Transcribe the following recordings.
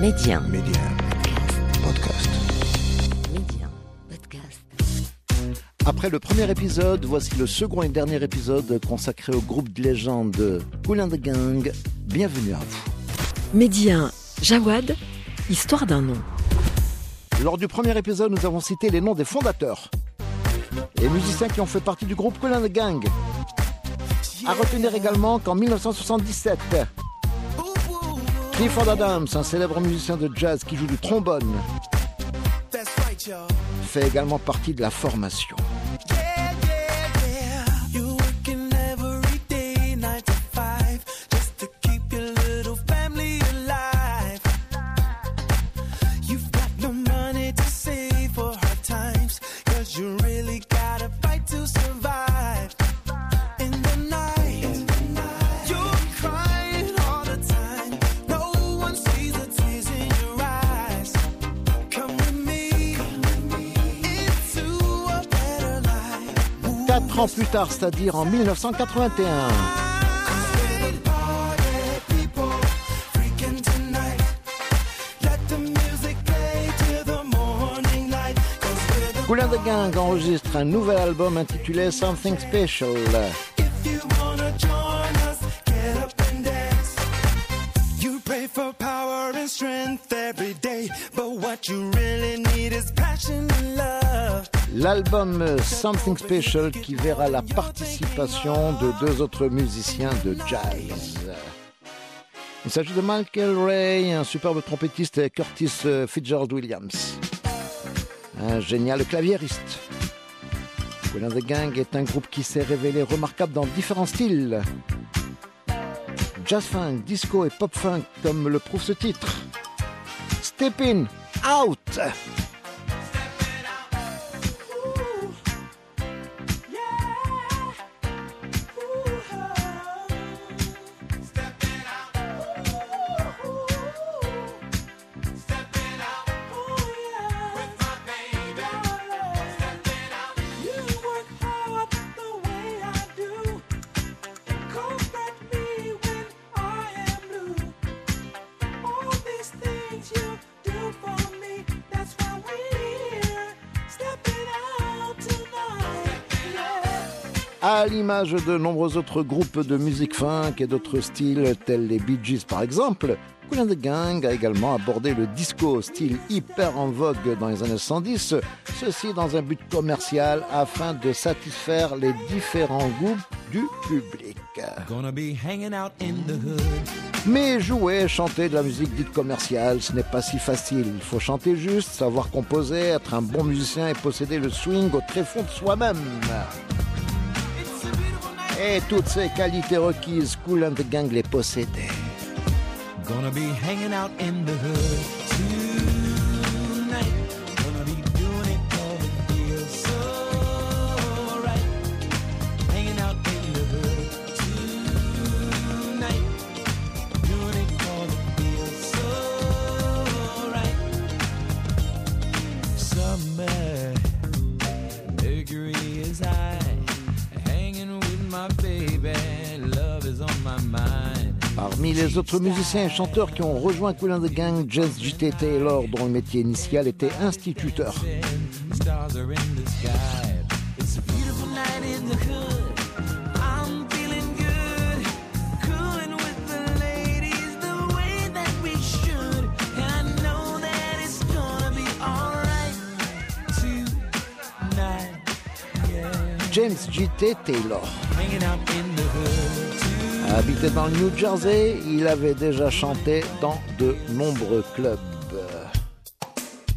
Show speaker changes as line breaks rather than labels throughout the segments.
Média.
Média. Podcast.
Média. Podcast.
Après le premier épisode, voici le second et dernier épisode consacré au groupe de légende Cool and the Gang. Bienvenue à vous.
Média. Jawad. Histoire d'un nom.
Lors du premier épisode, nous avons cité les noms des fondateurs et musiciens qui ont fait partie du groupe Cool and the Gang. À retenir également qu'en 1977, Clifford Adams, un célèbre musicien de jazz qui joue du trombone, fait également partie de la formation. Quatre ans plus tard, c'est-à-dire en 1981. Cool the Gang enregistre un nouvel album intitulé Something Special.
You pray for power and strength every day, but what you really need is passion and love.
L'album Something Special qui verra la participation de deux autres musiciens de jazz. Il s'agit de Michael Ray, un superbe trompettiste, et Curtis Fitzgerald Williams, un génial claviériste. Cool and the Gang est un groupe qui s'est révélé remarquable dans différents styles. Jazz funk, disco et pop funk, comme le prouve ce titre. Steppin' Out! À l'image de nombreux autres groupes de musique funk et d'autres styles tels les Bee Gees par exemple, Cool and the Gang a également abordé le disco, style hyper en vogue dans les années 110, ceci dans un but commercial afin de satisfaire les différents goûts du public.
Gonna be hanging out in the hood.
Mais jouer et chanter de la musique dite commerciale, ce n'est pas si facile. Il faut chanter juste, savoir composer, être un bon musicien et posséder le swing au tréfonds de soi-même. Et toutes ces qualités requises, Cool and the Gang les possédait.
Gonna be hanging out in the hood
Les autres musiciens et chanteurs qui ont rejoint Cool and the Gang, James J.T. Taylor, dont le métier initial était instituteur. James J.T. Taylor. Habité dans le New Jersey, il avait déjà chanté dans de nombreux clubs.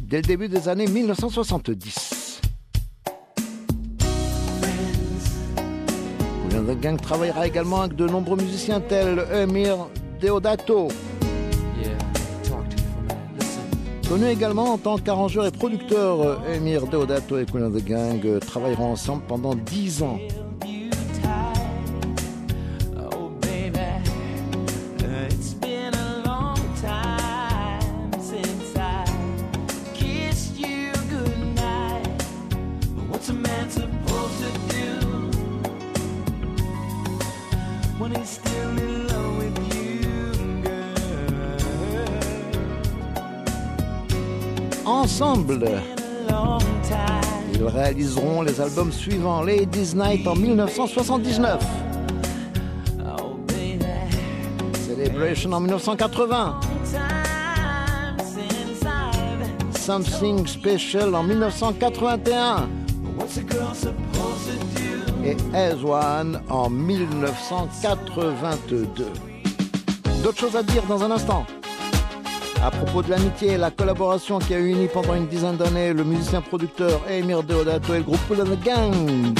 Dès le début des années 1970. Cool and the Gang travaillera également avec de nombreux musiciens tels Emir Deodato. Connu également en tant qu'arrangeur et producteur, Emir Deodato et Cool and the Gang travailleront ensemble pendant 10 ans. Ensemble. Ils réaliseront les albums suivants Ladies Night en 1979, Celebration en 1980, Something Special en 1981 et As One en 1982. D'autres choses à dire dans un instant. À propos de l'amitié et la collaboration qui a uni pendant une dizaine d'années le musicien-producteur Emir Deodato et le groupe the Gang.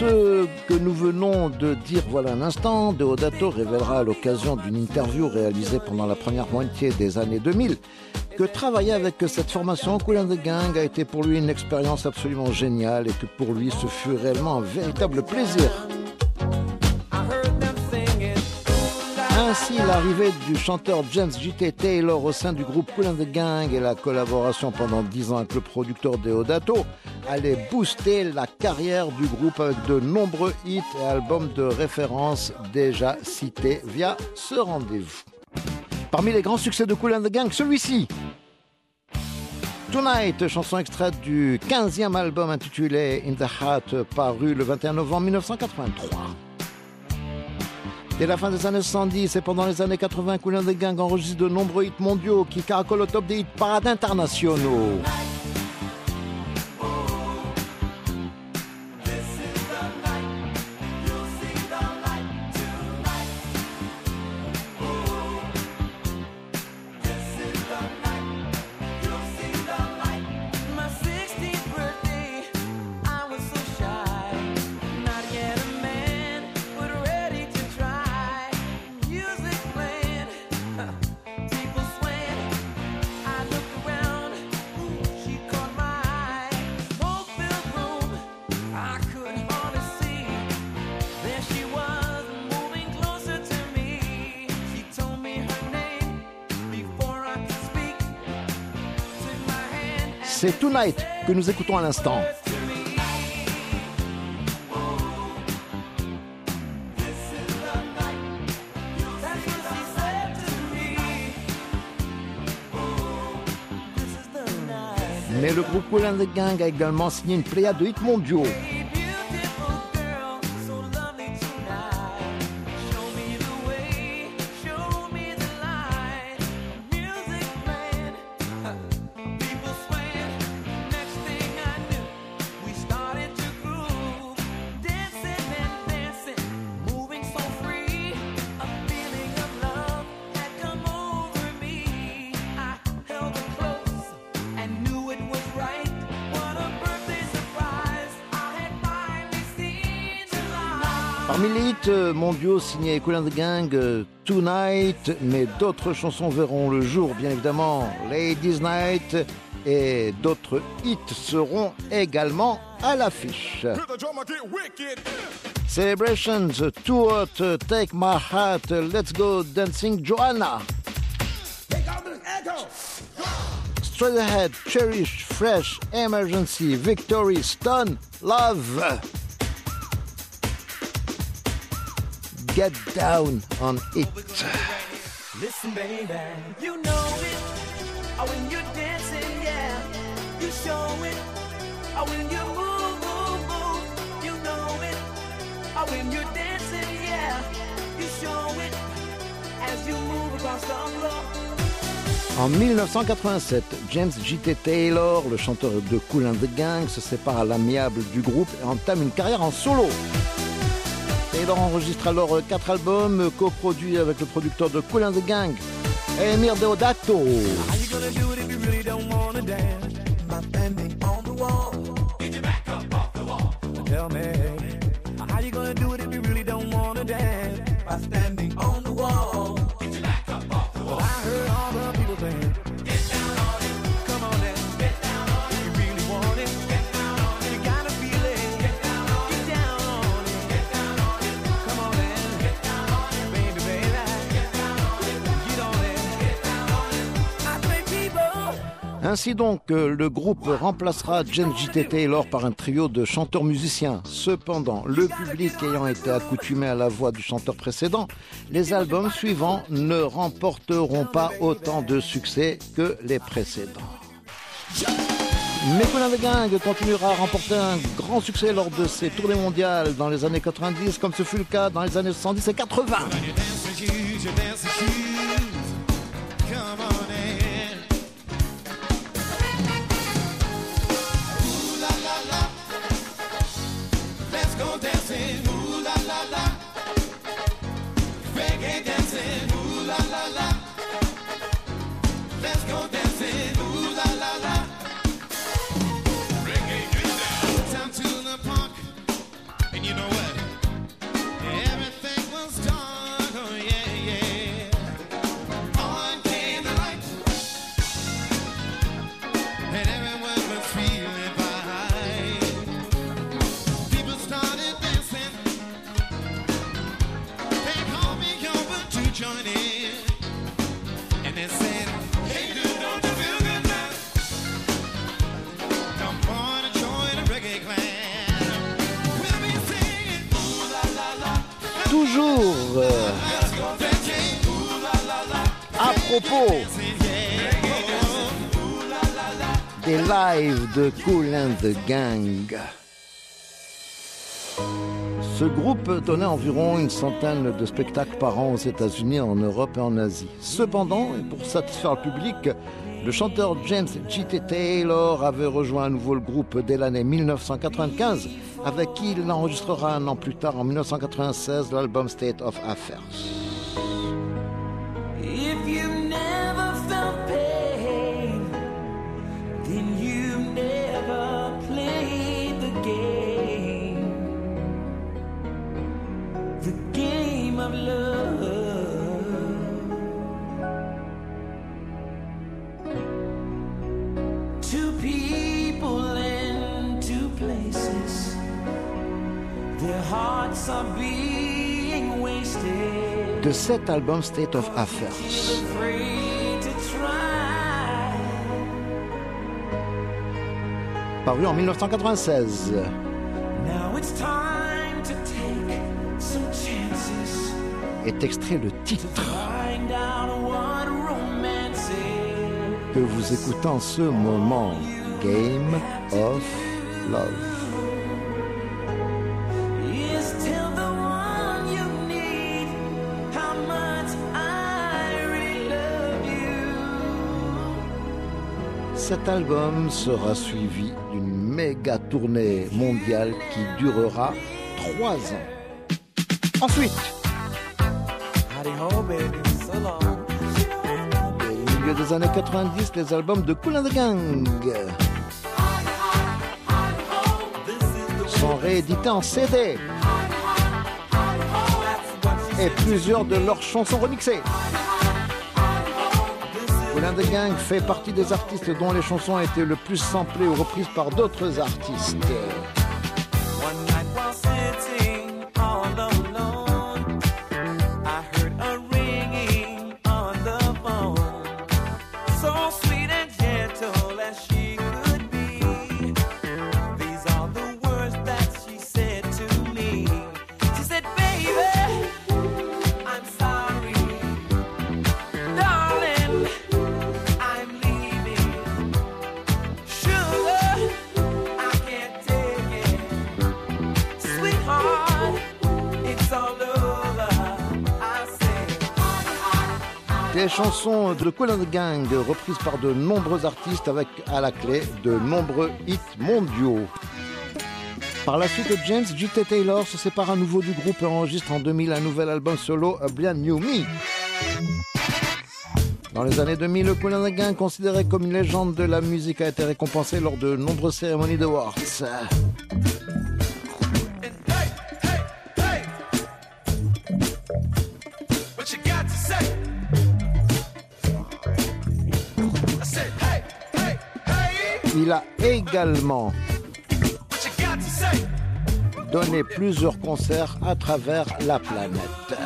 Ce que nous venons de dire voilà un instant, Deodato révélera à l'occasion d'une interview réalisée pendant la première moitié des années 2000 que travailler avec cette formation Cool and the Gang a été pour lui une expérience absolument géniale et que pour lui ce fut réellement un véritable plaisir. Ainsi, l'arrivée du chanteur James J.T. Taylor au sein du groupe Cool and the Gang et la collaboration pendant 10 ans avec le producteur Deodato allait booster la carrière du groupe avec de nombreux hits et albums de référence déjà cités via ce rendez-vous. Parmi les grands succès de Cool and the Gang, celui-ci. Tonight, chanson extraite du 15e album intitulé In the Heart, paru le 21 novembre 1983. Dès la fin des années 70 et pendant les années 80, Cool and the Gang enregistre de nombreux hits mondiaux qui caracolent au top des hit parades internationaux. C'est Tonight que nous écoutons à l'instant. Mais le groupe Cool and Gang a également signé une pléiade de hits mondiaux. Signés Cool and the Gang, euh, Tonight, mais d'autres chansons verront le jour, bien évidemment. Ladies Night et d'autres hits seront également à l'affiche. Celebrations, Too Hot, Take My Heart, Let's Go Dancing Joanna. Straight Ahead, Cherish, Fresh, Emergency, Victory, Stun, Love. Get down on it.
Listen, baby, you know it. Oh, when you're dancing, yeah, you show it. Oh, when you move, move, move, you know it. Oh, when you're dancing, yeah, you show it. As you move across the floor.
En 1987, James J.T. Taylor, le chanteur de Cool and the Gang, se sépare à l'amiable du groupe et entame une carrière en solo. Enregistre alors euh, quatre albums euh, coproduits avec le producteur de Cool and the Gang, Emir Deodato. Ainsi donc, euh, le groupe remplacera James J.T. Taylor par un trio de chanteurs-musiciens. Cependant, le public ayant été accoutumé à la voix du chanteur précédent, les albums suivants ne remporteront pas autant de succès que les précédents. Mais Colin de Gang continuera à remporter un grand succès lors de ses tournées mondiales dans les années 90, comme ce fut le cas dans les années 70 et 80. De Cool the Gang. Ce groupe donnait environ une centaine de spectacles par an aux États-Unis, en Europe et en Asie. Cependant, et pour satisfaire le public, le chanteur James J.T. Taylor avait rejoint à nouveau le groupe dès l'année 1995, avec qui il enregistrera un an plus tard, en 1996, l'album State of Affairs. De cet album State of Affairs, paru en 1996,
Now it's time to take some chances.
est extrait le titre. Que vous écoutez en ce moment, Game of Love. Cet album sera suivi d'une méga tournée mondiale qui durera trois ans. Ensuite, au milieu des années 90, les albums de Cool and the Gang sont réédités en CD et plusieurs de leurs chansons remixées. Cool and the Gang fait partie des artistes dont les chansons ont été le plus samplées ou reprises par d'autres artistes. Des chansons de the Gang reprises par de nombreux artistes avec à la clé de nombreux hits mondiaux. Par la suite, James J.T. Taylor se sépare à nouveau du groupe et enregistre en 2000 un nouvel album solo, A Brand New Me. Dans les années 2000, le Cool and the Gang, considéré comme une légende de la musique, a été récompensé lors de nombreuses cérémonies
hey,
Il a également donné plusieurs concerts à travers la planète.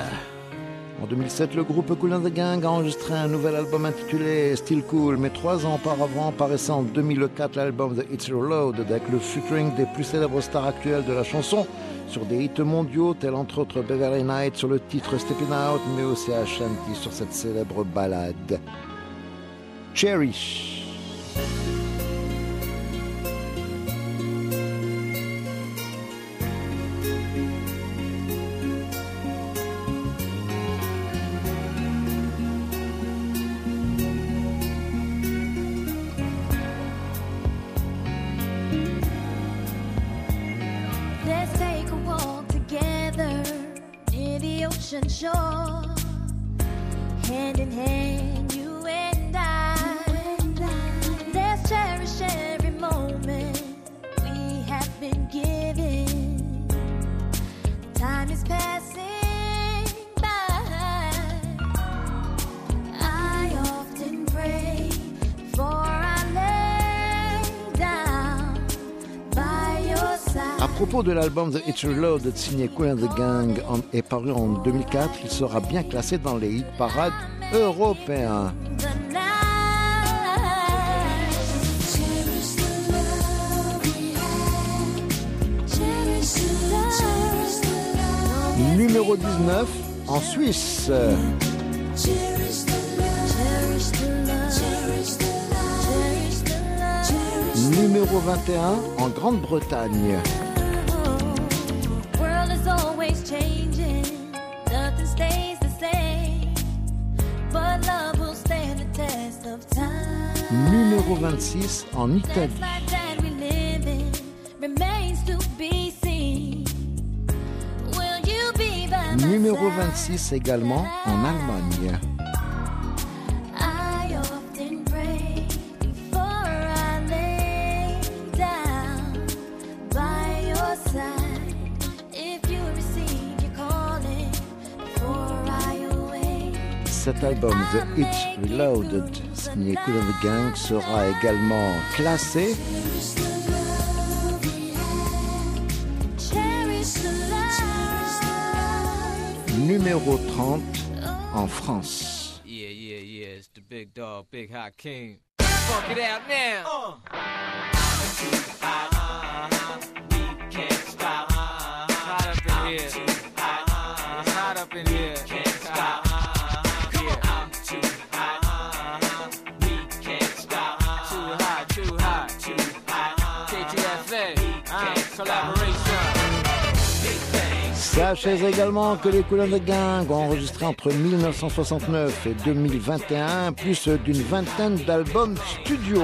En 2007, le groupe Cool and the Gang a enregistré un nouvel album intitulé Still Cool, mais trois ans auparavant paraissait en 2004 l'album The It's Reload avec le featuring des plus célèbres stars actuelles de la chanson sur des hits mondiaux tels entre autres Beverly Knight sur le titre Stepping Out, mais aussi Ashanti sur cette célèbre ballade. Cherish. Propos de l'album The It's Reloaded signé and the Gang est paru en 2004, il sera bien classé dans les hit parades européens. Numéro 19 en Suisse. Numéro 21 en Grande-Bretagne. Numéro 26 en Italie. Numéro
side?
26 également en Allemagne. Cet album The It's Reloaded signé Cool the Gang sera également classé numéro 30 en France.
Yeah, yeah, yeah. It's the big dog, big hot king. Funk it out now. Hot
Sachez également que les and the Gang ont enregistré entre 1969 et 2021 plus d'une vingtaine d'albums studio.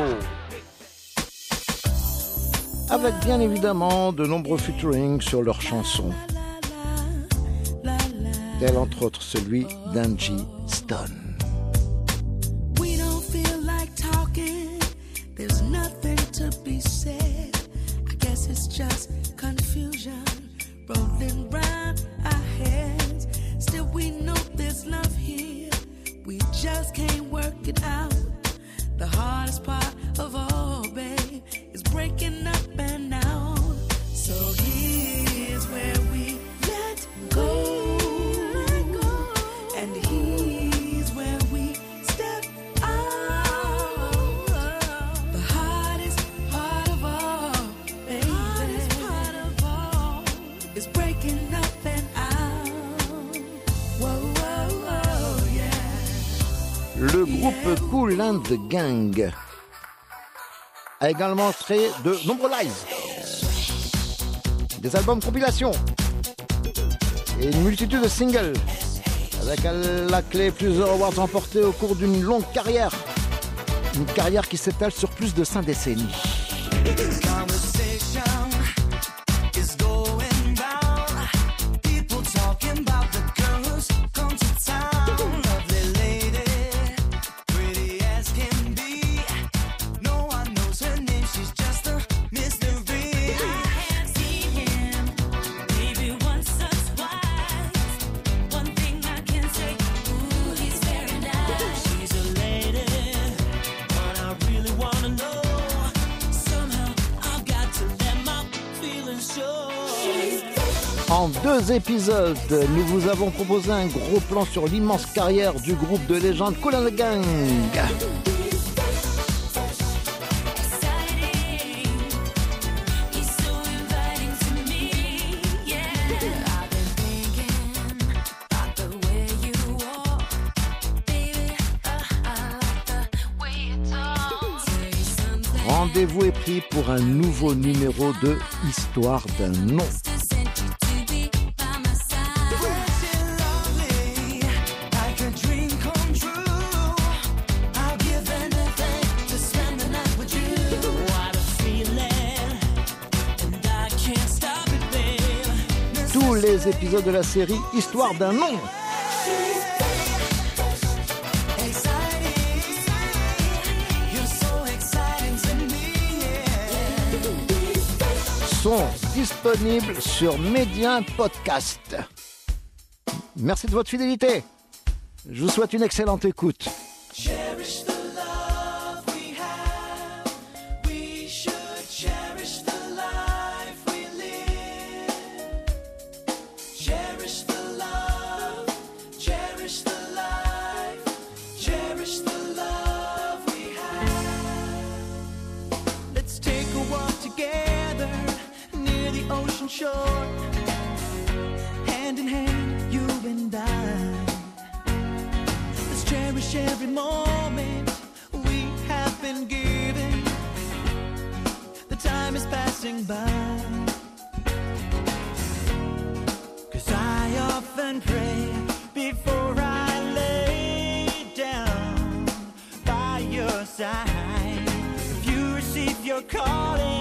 Avec bien évidemment de nombreux featuring sur leurs chansons, tel entre autres celui d'Angie Stone.
We just can't work it out. The hardest part of all, babe, is breaking up and out. So here's where we let go. And here's where
Le groupe Cool and Gang a également créé de nombreux lives, des albums compilation et une multitude de singles, avec à la clé plusieurs awards remportés au cours d'une longue carrière. Une carrière qui s'étale sur plus de cinq décennies.
En deux épisodes, nous vous avons proposé un gros plan sur l'immense carrière du groupe de légende Cool Gang. Rendez-vous est pris pour un nouveau numéro de Histoire d'un nom. Les épisodes de la série Histoire d'un nom sont disponibles sur Médien Podcast. Merci de votre fidélité. Je vous souhaite une excellente écoute.
Let's take a walk together near the ocean shore. Hand in hand, you and I. Let's cherish every moment we have been given. The time is passing by. Cause I often pray before I lay down by your side. Calling,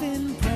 nothing.